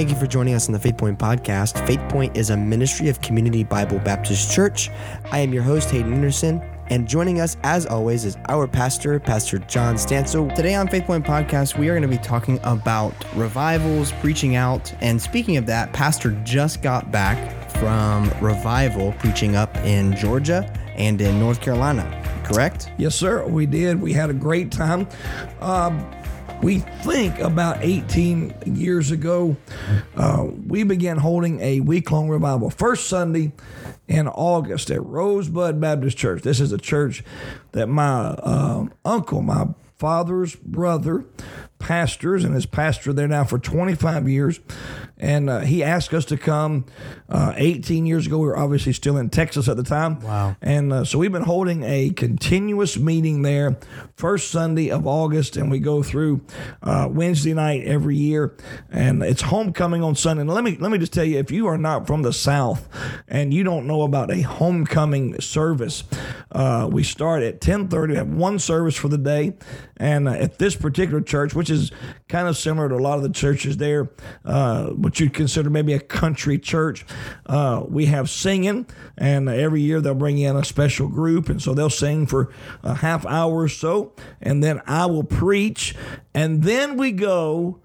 Thank you for joining us on the Faith Point podcast. Faith Point is a ministry of Community Bible Baptist Church. I am your host, Hayden Anderson. And joining us, as always, is our pastor, Pastor John Stansel. Today on Faith Point Podcast, we are going to be talking about revivals, preaching out. And speaking of that, Pastor just got back from revival preaching up in Georgia and in North Carolina, correct? Yes, sir. We did. We had a great time. Um, we think about 18 years ago, uh, we began holding a week long revival. First Sunday in August at Rosebud Baptist Church. This is a church that my um, uncle, my father's brother, pastors and has pastored there now for 25 years. And uh, he asked us to come uh, 18 years ago. We were obviously still in Texas at the time. Wow. And uh, so we've been holding a continuous meeting there first Sunday of August, and we go through uh, Wednesday night every year. And it's homecoming on Sunday. And let me let me just tell you, if you are not from the South and you don't know about a homecoming service, uh, we start at 10:30. We have one service for the day, and uh, at this particular church, which is kind of similar to a lot of the churches there, uh, what you'd consider maybe a country church. Uh, we have singing, and every year they'll bring in a special group, and so they'll sing for a half hour or so, and then I will preach, and then we go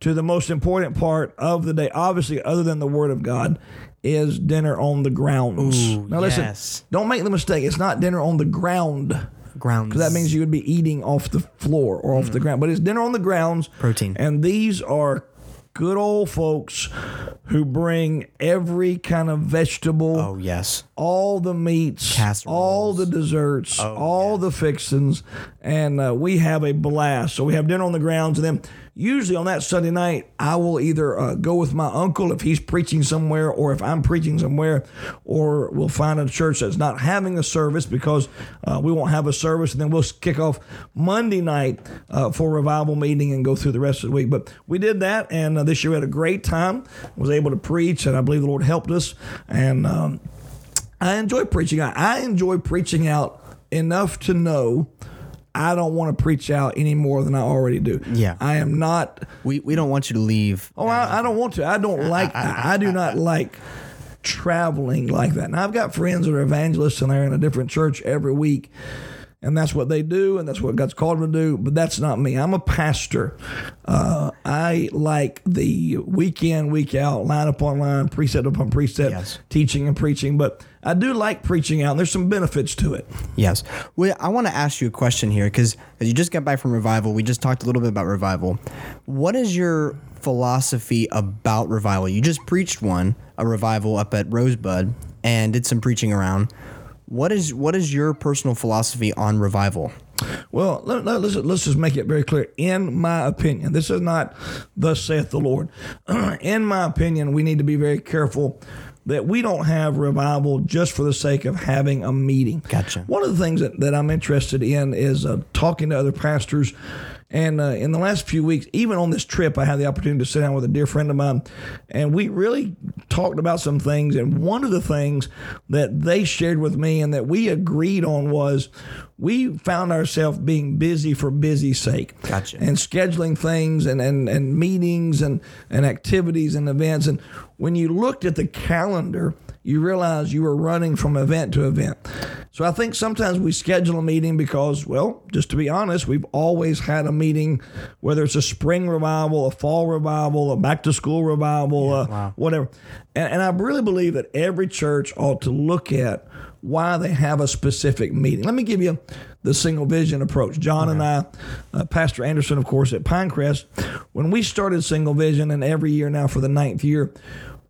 to the most important part of the day, obviously, other than the Word of God. Is dinner on the grounds. Ooh, now listen, yes. don't make the mistake. It's not dinner on the ground Grounds. because that means you would be eating off the floor or off the ground. But it's dinner on the grounds. Protein. And these are good old folks who bring every kind of vegetable, Oh, yes. all the meats, Casseroles. all the desserts, Oh, all the fixings, and uh, we have a blast. So we have dinner on the grounds, and then usually on that Sunday night, I will either uh, go with my uncle if he's preaching somewhere, or if I'm preaching somewhere, or we'll find a church that's not having a service because uh, we won't have a service, and then we'll kick off Monday night uh, for revival meeting and go through the rest of the week. But we did that, and uh, this year we had a great time. Was able to preach, and I believe the Lord helped us, and. Um, I enjoy preaching out. I enjoy preaching out enough to know I don't want to preach out any more than I already do. Yeah. I am not. We, we don't want you to leave. Oh, I, I don't want to. I don't like. I, I do not like traveling like that. Now I've got friends that are evangelists and they're in a different church every week. And that's what they do, and that's what God's called them to do. But that's not me. I'm a pastor. Uh, I like the week in, week out, line upon line, precept upon precept, Yes. teaching and preaching. But I do like preaching out. And there's some benefits to it. Yes. Well, I want to ask you a question here because you just got back from revival. We just talked a little bit about revival. What is your philosophy about revival? You just preached one, a revival up at Rosebud, and did some preaching around. What is what is your personal philosophy on revival? Well, let, let, us let's just make it very clear. In my opinion, this is not thus saith the Lord. In my opinion, we need to be very careful that we don't have revival just for the sake of having a meeting. Gotcha. One of the things that, that I'm interested in is uh, talking to other pastors. And uh, in the last few weeks, even on this trip, I had the opportunity to sit down with a dear friend of mine, and we really talked about some things. And one of the things that they shared with me and that we agreed on was we found ourselves being busy for busy's sake. Gotcha. And scheduling things and, and, and meetings and, and activities and events. And when you looked at the calendar, you realize you were running from event to event. So I think sometimes we schedule a meeting because, well, just to be honest, we've always had a meeting, whether it's a spring revival, a fall revival, a back to school revival, uh, wow. whatever. And, and I really believe that every church ought to look at why they have a specific meeting. Let me give you the single vision approach. John and I, uh, Pastor Anderson, of course, at Pinecrest, when we started single vision, and every year now for the ninth year,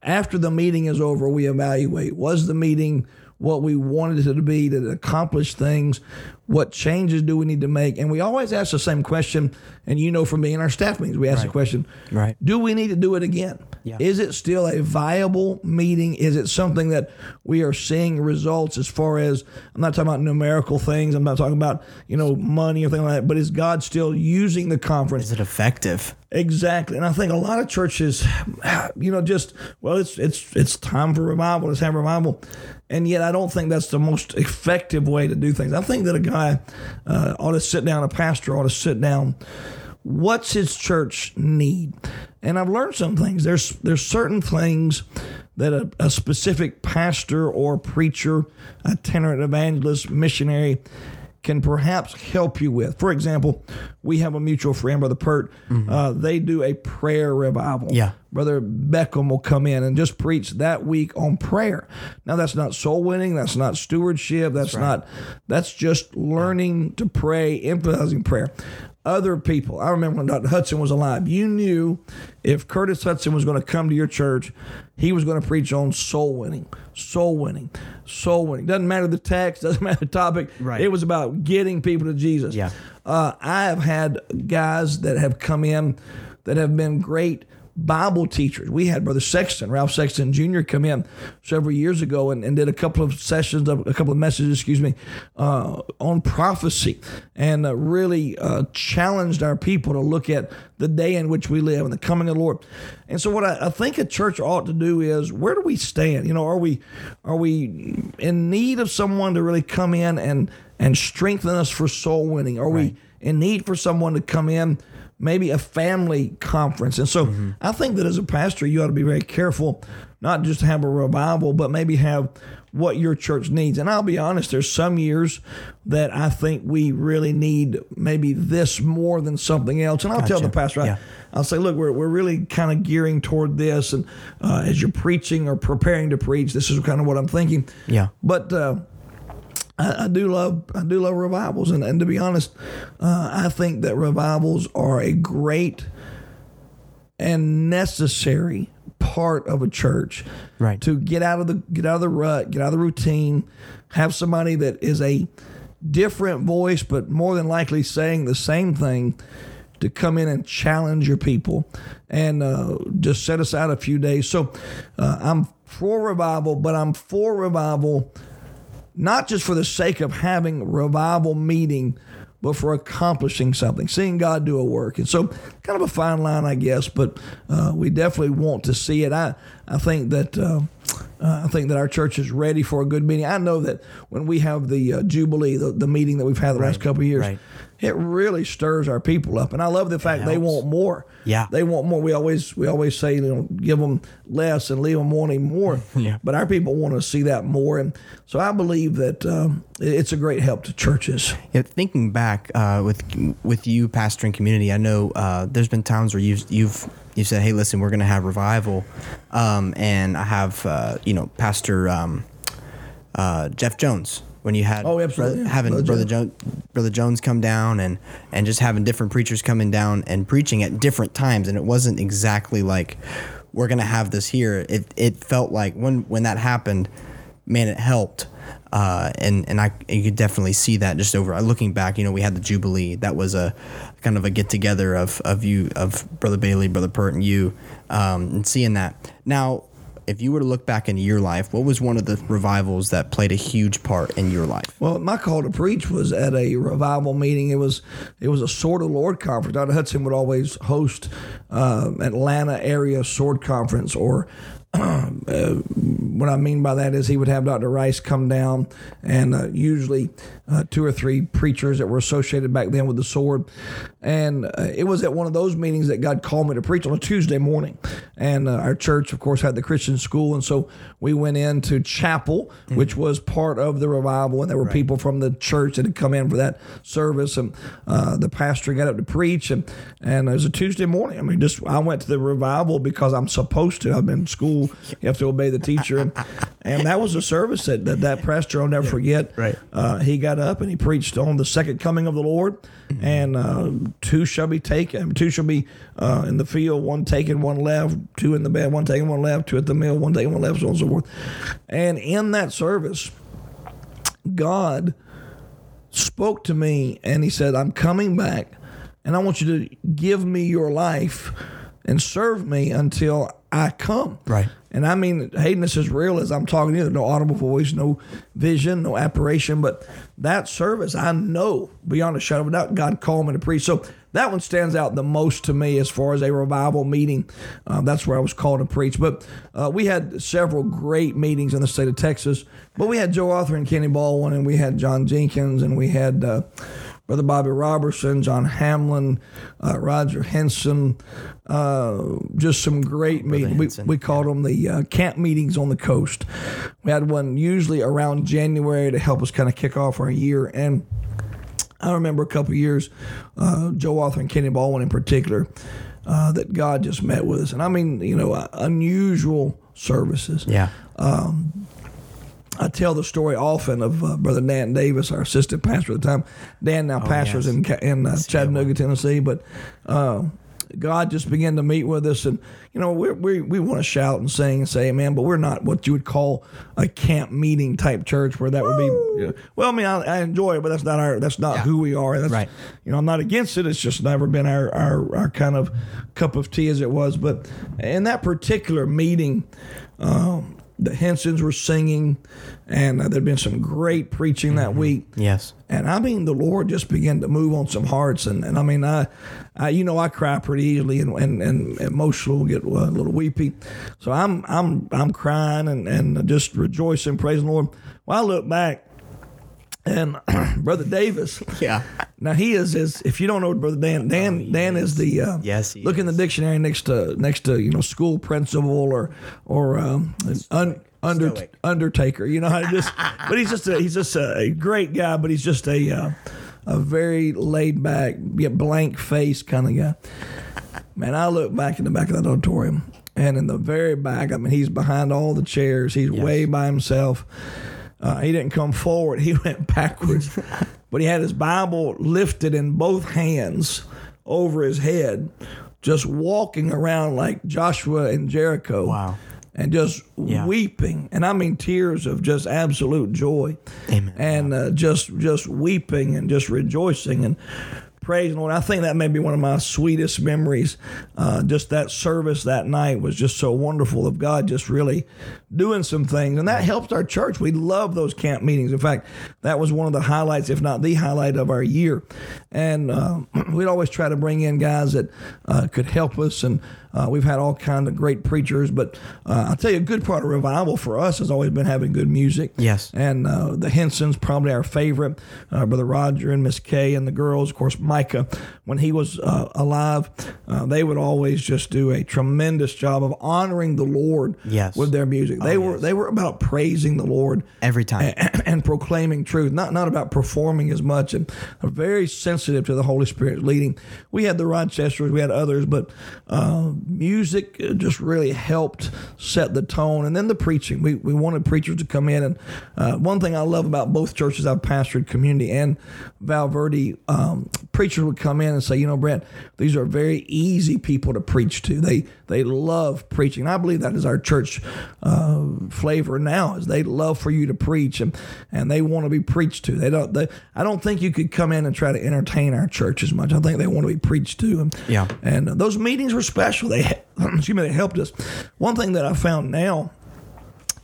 after the meeting is over, we evaluate was the meeting what we wanted it to be to accomplish things what changes do we need to make and we always ask the same question and you know from me in our staff meetings we ask the question Right. do we need to do it again Yeah. is it still a viable meeting is it something that we are seeing results as far as i'm not talking about numerical things i'm not talking about you know money or things like that but is god still using the conference Is it effective? Exactly, and I think a lot of churches, you know, just well, it's it's it's time for revival. Let's have revival, and yet I don't think that's the most effective way to do things. I think that a guy uh, ought to sit down, a pastor ought to sit down what's his church need? And I've learned some things. There's there's certain things that a, a specific pastor or preacher, itinerant evangelist, missionary can perhaps help you with. For example, we have a mutual friend, Brother Pert. Mm-hmm. Uh, they do a prayer revival. Yeah. Brother Beckham will come in and just preach that week on prayer. Now, that's not soul winning. That's not stewardship. That's, that's right. not, that's just learning to pray, emphasizing prayer other people. I remember when Dr. Hudson was alive, you knew if Curtis Hudson was going to come to your church, he was going to preach on soul winning, soul winning, soul winning. Doesn't matter the text, doesn't matter the topic. Right. It was about getting people to Jesus. Yeah. Uh, I have had guys that have come in that have been great Bible teachers. We had Brother Sexton, Ralph Sexton Jr., come in several years ago and, and did a couple of sessions, of, a couple of messages, excuse me, uh, on prophecy and uh, really uh, challenged our people to look at the day in which we live and the coming of the Lord. And so, what I, I think a church ought to do is where do we stand? You know, are we are we in need of someone to really come in and and strengthen us for soul winning? Are right. we in need for someone to come in? Maybe a family conference. And so mm-hmm. I think that as a pastor, you ought to be very careful, not just have a revival, but maybe have what your church needs. And I'll be honest, there's some years that I think we really need maybe this more than something else. And I'll gotcha. tell the pastor, yeah. I, will say, look, we're, we're really kind of gearing toward this. And uh, as you're preaching or preparing to preach, this is kind of what I'm thinking. Yeah. But, uh, I, I, do love I do love revivals, and, and to be honest, uh, I think that revivals are a great and necessary part of a church. Right. To get out of the get out of the rut, get out of the routine, have somebody that is a different voice, but more than likely saying the same thing to come in and challenge your people and uh, just set aside a few days. So uh, I'm for revival, but I'm for revival not just for the sake of having revival meeting, but for accomplishing something, seeing God do a work. And so, kind of a fine line, I guess, but uh, we definitely want to see it. I, I think that. Uh, uh, I think that our church is ready for a good meeting. I know that when we have the uh, Jubilee, the, the meeting that we've had the right, last couple of years, right it really stirs our people up. And I love the fact they want more. Yeah, they want more. We always we always say you know give them less and leave them wanting more. yeah, but our people want to see that more, and so I believe that um, it's a great help to churches. Yeah, thinking back uh, with with you pastoring community, I know uh, there's been times where you've you've you said, "Hey, listen, we're going to have revival," um, and I have uh, you know Pastor um, uh, Jeff Jones when you had oh, absolutely. having Brother, Brother Jones. Brother Jones come down and and just having different preachers coming down and preaching at different times, and it wasn't exactly like we're gonna have this here. It it felt like when when that happened, man, it helped. Uh, and and I you could definitely see that just over looking back. You know, we had the Jubilee. That was a kind of a get together of of you of Brother Bailey, Brother Pert, and you, um, and seeing that. Now, if you were to look back into your life, what was one of the revivals that played a huge part in your life? Well, my call to preach was at a revival meeting. It was it was a Sword of Lord conference. Dr. Hudson would always host uh, Atlanta area sword conference or uh, what I mean by that is he would have Dr. Rice come down, and uh, usually uh, two or three preachers that were associated back then with the sword. And uh, it was at one of those meetings that God called me to preach on a Tuesday morning. And uh, our church, of course, had the Christian school. And so we went into chapel, mm-hmm. which was part of the revival. And there were right. people from the church that had come in for that service. And uh, the pastor got up to preach. And, and it was a Tuesday morning. I mean, just I went to the revival because I'm supposed to. I've been in school, you have to obey the teacher. And, and that was a service that that, that pastor I'll never forget. Right. Uh, he got up and he preached on the second coming of the Lord, mm-hmm. and uh, two shall be taken, two shall be uh, in the field, one taken, one left, two in the bed, one taken, one left, two at the mill, one taken, one left, so on and so forth. And in that service, God spoke to me and he said, I'm coming back and I want you to give me your life and serve me until I come. Right. And I mean, Hayden, is as real as I'm talking to you. No audible voice, no vision, no apparition. But that service, I know beyond a shadow of a doubt, God called me to preach. So that one stands out the most to me as far as a revival meeting. Uh, that's where I was called to preach. But uh, we had several great meetings in the state of Texas. But we had Joe Arthur and Kenny Baldwin, and we had John Jenkins, and we had. Uh, Brother Bobby Robertson, John Hamlin, uh, Roger Henson, uh, just some great meetings. We, we called them the uh, camp meetings on the coast. We had one usually around January to help us kind of kick off our year. And I remember a couple of years, uh, Joe Arthur and Kenny Baldwin in particular, uh, that God just met with us. And I mean, you know, uh, unusual services. Yeah. I tell the story often of uh, Brother Dan Davis, our assistant pastor at the time. Dan now pastors Oh, yes. in in uh, Chattanooga, Tennessee, but uh, God just began to meet with us, and you know we we we want to shout and sing and say Amen, but we're not what you would call a camp meeting type church where that would be. Well, I mean, I, I enjoy it, but that's not our that's not who we are. That's, Right. You know, I'm not against it. It's just never been our, our our kind of cup of tea as it was. But in that particular meeting. Um, the Hensons were singing, and uh, there'd been some great preaching that week. Yes. And I mean, the Lord just began to move on some hearts, and, and I mean, I, I, you know, I cry pretty easily and, and, and emotional, get uh, a little weepy, so I'm I'm I'm crying and, and just rejoicing, praising the Lord. Well, I look back, and Brother Davis, Yeah. now he is is if you don't know Brother Dan, Dan Dan is the uh, Yes, look in the dictionary next to next to you know school principal or or um, un, under, undertaker. You know how to just but he's just a, he's just a, great guy, but he's just a uh, a very laid back, blank face kind of guy. Man, I look back in the back of that auditorium, and in the very back, I mean, he's behind all the chairs. He's way by himself. Uh, he didn't come forward; he went backwards. but he had his Bible lifted in both hands over his head, just walking around like Joshua and Jericho. Wow. And just Yeah. weeping, and I mean tears of just absolute joy, Amen. and uh, just just weeping and just rejoicing and praising the Lord. I think that may be one of my sweetest memories. Uh, just that service that night was just so wonderful of God just really doing some things, and that helps our church. We love those camp meetings. In fact, that was one of the highlights, if not the highlight of our year. And uh, we'd always try to bring in guys that uh, could help us, and uh, we've had all kind of great preachers. But uh, I'll tell you, a good part of revival for us has always been having good music. Yes. And uh, the Hensons, probably our favorite. Uh, Brother Roger and Miss Kay and the girls, of course, Micah, when he was uh, alive, uh, they would always just do a tremendous job of honoring the Lord Yes. with their music. They were they were about praising the Lord Every time. and, and proclaiming truth, not not about performing as much, and very sensitive to the Holy Spirit's leading. We had the Rochesters, we had others, but uh, music just really helped set the tone, and then the preaching. We we wanted preachers to come in, and uh, one thing I love about both churches I've pastored, Community and Valverde, um, preachers would come in and say, you know, Brent, these are very easy people to preach to. They they love preaching. And I believe that is our church uh, flavor now. Is they love for you to preach and and they want to be preached to. They don't. They, I don't think you could come in and try to entertain our church as much. I think they want to be preached to. And, Yeah. And those meetings were special. They excuse me. They helped us. One thing that I found now.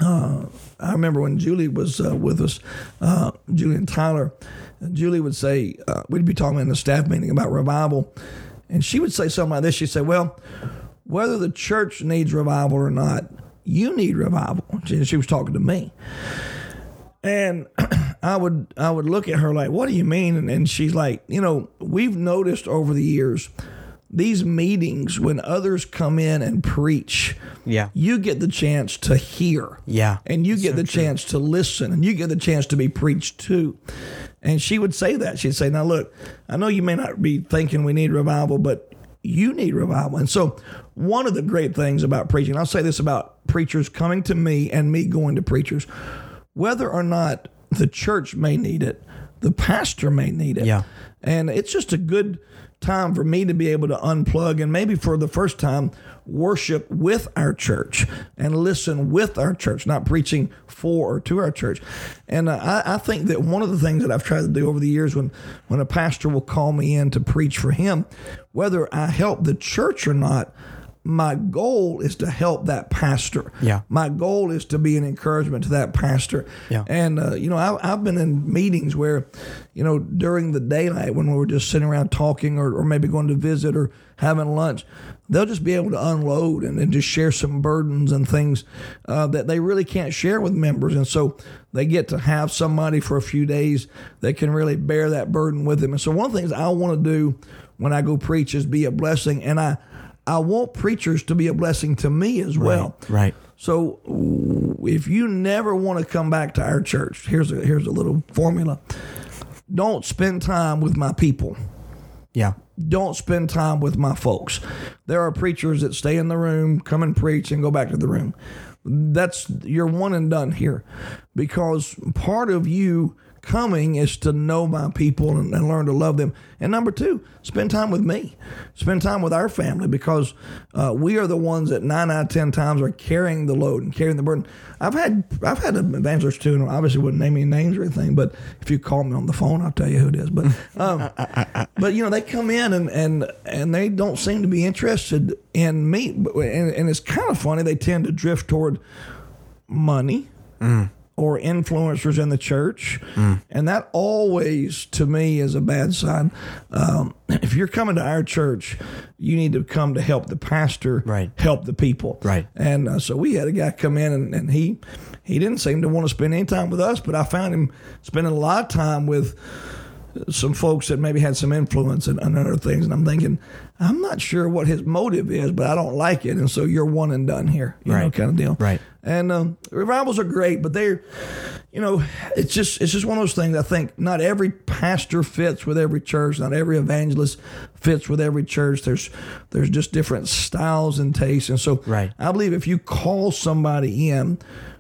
Uh, I remember when Julie was uh, with us, uh, Julie and Tyler. Julie would say, uh, we'd be talking in the staff meeting about revival, and she would say something like this. She'd say, Well, whether the church needs revival or not, you need revival. She, she was talking to me. And I would I would look at her like, what do you mean? And, and she's like, you know, we've noticed over the years these meetings when others come in and preach, Yeah. you get the chance to hear. Yeah. And you get the chance to listen and you get the chance to be preached to. And she would say that. She'd say, Now look, I know you may not be thinking we need revival, but you need revival. And so one of the great things about preaching, I'll say this about preachers coming to me and me going to preachers, whether or not the church may need it, the pastor may need it. Yeah. And it's just a good time for me to be able to unplug and maybe for the first time worship with our church and listen with our church, not preaching for or to our church. And uh, I, I think that one of the things that I've tried to do over the years when, when a pastor will call me in to preach for him, whether I help the church or not, my goal is to help that pastor. Yeah. My goal is to be an encouragement to that pastor. Yeah. And, uh, you know, I, I've been in meetings where, you know, during the daylight when we were just sitting around talking or, or maybe going to visit or having lunch, they'll just be able to unload and, and just share some burdens and things uh, that they really can't share with members. And so they get to have somebody for a few days that can really bear that burden with them. And so one of the things I want to do when I go preach is be a blessing. And I, I want preachers to be a blessing to me as well. Right. So if you never want to come back to our church, here's a here's a little formula. Don't spend time with my people. Yeah. Don't spend time with my folks. There are preachers that stay in the room, come and preach, and go back to the room. That's you're one and done here, because part of you coming is to know my people and, and, learn to love them. And number two, spend time with me, spend time with our family because uh, we are the ones that nine out of ten times are carrying the load and carrying the burden. I've had I've had evangelists too, and obviously wouldn't name any names or anything, but if you call me on the phone, I'll tell you who it is. But um, but you know they come in and and and they don't seem to be interested in me, and, and it's kind of funny. They tend to drift toward money. Mm or influencers in the church. Mm. And that always, to me, is a bad sign. Um, if you're coming to our church, you need to come to help the pastor, right. help the people. Right. And uh, so we had a guy come in, and, and he he didn't seem to want to spend any time with us, but I found him spending a lot of time with some folks that maybe had some influence and, and, other things. And I'm thinking, I'm not sure what his motive is, but I don't like it. And so you're one and done here, you right. know, kind of deal. Right. And um, revivals are great, but they're, you know, it's just it's just one of those things. I think not every pastor fits with every church. Not every evangelist fits with every church. There's there's just different styles and tastes. And so right. I believe if you call somebody in,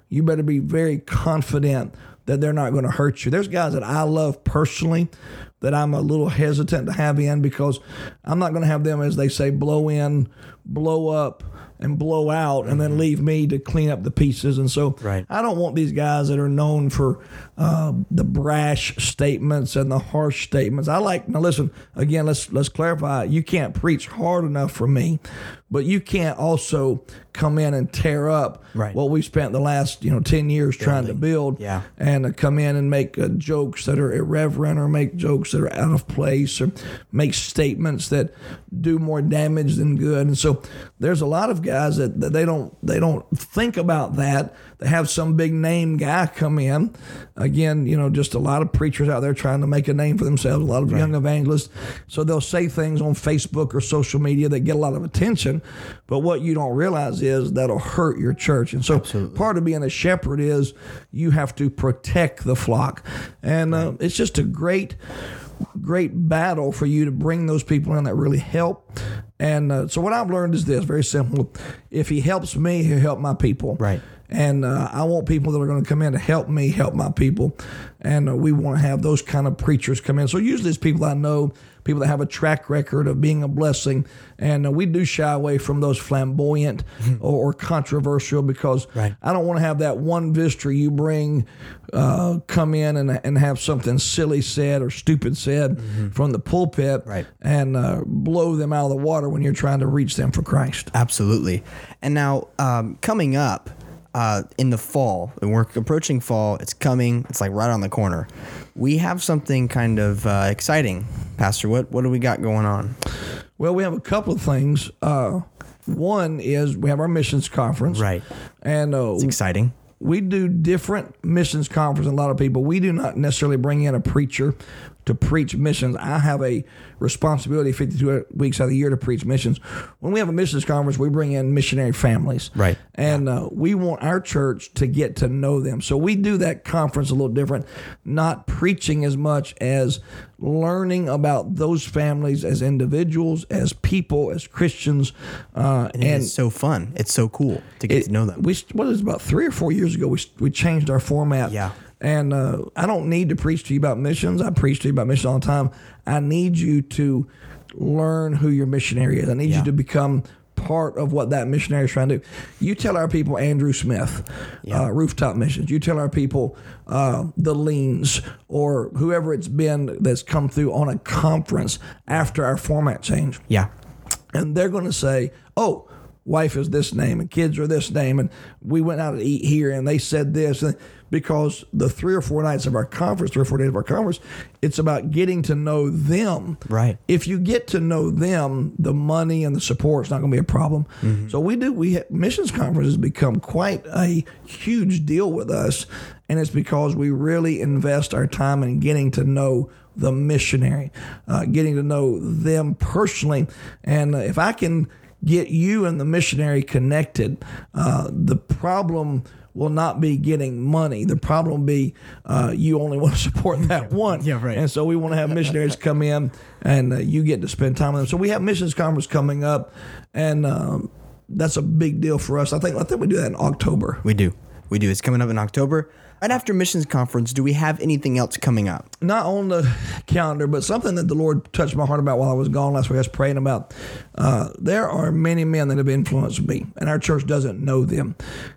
you better be very confident that they're not going to hurt you. There's guys that I love personally that I'm a little hesitant to have in because I'm not going to have them, as they say, blow in, blow up, and blow out and then leave me to clean up the pieces. And so right. I don't want these guys that are known for uh, the brash statements and the harsh statements. I like now listen again. Let's let's clarify. You can't preach hard enough for me, but you can't also come in and tear up right. what we spent the last you know ten years Building. trying to build. Yeah. and uh, come in and make uh, jokes that are irreverent or make jokes that are out of place or make statements that do more damage than good. And so there's a lot of guys that, that they don't they don't think about that. They have some big name guy come in. Again, you know, just a lot of preachers out there trying to make a name for themselves, a lot of right. young evangelists. So they'll say things on Facebook or social media that get a lot of attention. But what you don't realize is that'll hurt your church. And so Absolutely. part of being a shepherd is you have to protect the flock. And uh, it's just a great great battle for you to bring those people in that really help. And uh, so what I've learned is this very simple. If he helps me, he'll help my people. Right. And uh, I want people that are going to come in to help me help my people. And uh, we want to have those kind of preachers come in. So usually it's people I know, people that have a track record of being a blessing. And uh, we do shy away from those flamboyant or, or, controversial because right. I don't want to have that one visitor you bring uh, come in and, and have something silly said or stupid said mm-hmm. from the pulpit right. and uh, blow them out of the water when you're trying to reach them for Christ. Absolutely. And now um, coming up, uh, in the fall, and we're approaching fall. It's coming. It's like right on the corner. We have something kind of uh, exciting, Pastor. What what do we got going on? Well, we have a couple of things. Uh, one is we have our missions conference, right? And uh, it's exciting. We do different missions conference. A lot of people. We do not necessarily bring in a preacher to preach missions. I have a responsibility 52 weeks out of the year to preach missions. When we have a missions conference, we bring in missionary families. Right. And yeah. uh, we want our church to get to know them. So we do that conference a little different, not preaching as much as learning about those families as individuals, as people, as Christians. Uh, and, and it's so fun. It's so cool to get it, to know them. We, what is about three or four years ago, we, we changed our format. Yeah and uh, I don't need to preach to you about missions. I preach to you about missions all the time. I need you to learn who your missionary is. I need yeah. you to become part of what that missionary is trying to do. You tell our people Andrew Smith, yeah. uh, rooftop missions. You tell our people uh, the Leans or whoever it's been that's come through on a conference after our format change. Yeah, and they're going to say, "Oh, wife is this name and kids are this name and we went out to eat here and they said this and because the three or four nights of our conference, three or four days of our conference, it's about getting to know them. Right. If you get to know them, the money and the support is not going to be a problem. So we do. We have, missions conferences become quite a huge deal with us, and it's because we really invest our time in getting to know the missionary, uh, getting to know them personally, and if I can get you and the missionary connected, uh, the problem will not be getting money. The problem will be uh, you only want to support that one. Yeah, right. And so we want to have missionaries come in and uh, you get to spend time with them. So we have missions conference coming up, and um, that's a big deal for us. I think I think we do that in October. We do. We do. It's coming up in October. Right after missions conference, do we have anything else coming up? not on the calendar, but something that the Lord touched my heart about while I was gone last week. I was praying about. Uh, there are many men that have influenced me, and our church doesn't know them.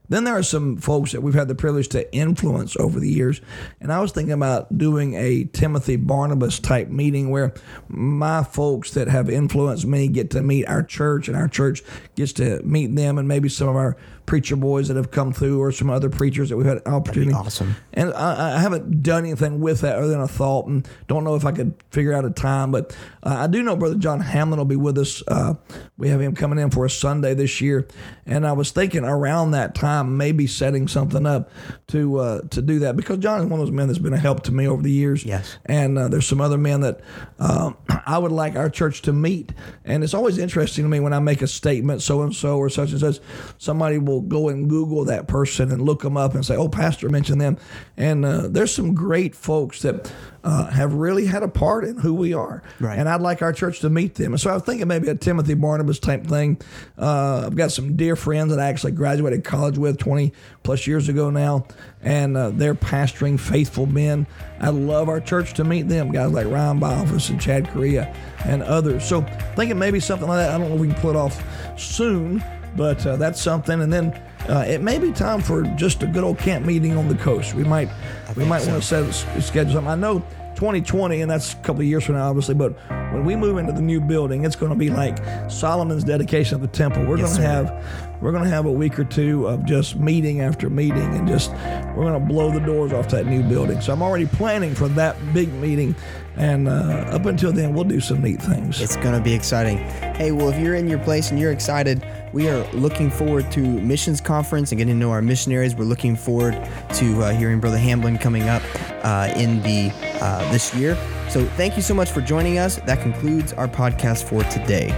Then there are some folks that we've had the privilege to influence over the years, and I was thinking about doing a Timothy Barnabas type meeting where my folks that have influenced me get to meet our church, and our church gets to meet them, and maybe some of our preacher boys that have come through, or some other preachers that we've had an opportunity. awesome. And I, I haven't done anything with that other than a thought, and don't know if I could figure out a time. But uh, I do know Brother John Hamlin will be with us. Uh, we have him coming in for a Sunday this year, and I was thinking around that time maybe setting something up to uh, to do that because John is one of those men that's been a help to me over the years. Yes. and uh, there's some other men that um, I would like our church to meet, and it's always interesting to me when I make a statement, so and so or such and such. Somebody will go and Google that person and look them up and say, "Oh, Pastor mentioned them," and uh, there's some great folks that uh, have really had a part in who we are. Right. And I'd like our church to meet them. And so I was thinking maybe a Timothy Barnabas type thing. Uh, I've got some dear friends that I actually graduated college with 20 plus years ago now, and uh, they're pastoring faithful men. I'd love our church to meet them, guys like Ryan Boffice and Chad Correa and others. So thinking maybe something like that. I don't know if we can pull it off soon, but uh, that's something. And then uh, it may be time for just a good old camp meeting on the coast. We might we might want to set schedule something. I know 2020, and that's a couple of years from now, obviously. But when we move into the new building, it's going to be like Solomon's dedication of the temple. We're Yes, going to have we're going to have a week or two of just meeting after meeting, and just we're going to blow the doors off that new building. So I'm already planning for that big meeting, and uh, up until then, we'll do some neat things. It's going to be exciting. Hey, well, if you're in your place and you're excited, we are looking forward to missions conference and getting to know our missionaries. We're looking forward to uh, hearing Brother Hamblin coming up uh, in the uh, this year. So thank you so much for joining us. That concludes our podcast for today.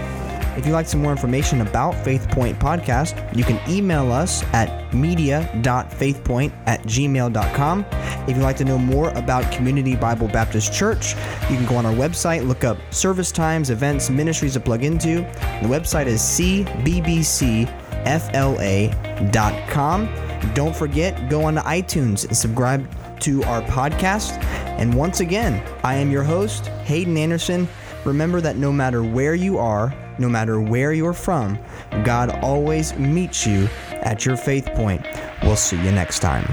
If you'd like some more information about Faith Point Podcast, you can email us at media.faithpoint at gmail.com. If you'd like to know more about Community Bible Baptist Church, you can go on our website, look up service times, events, ministries to plug into. The website is cbbcfla.com. Don't forget, go on to iTunes and subscribe to our podcast. And once again, I am your host, Hayden Anderson. Remember that no matter where you are, no matter where you're from, God always meets you at your faith point. We'll see you next time.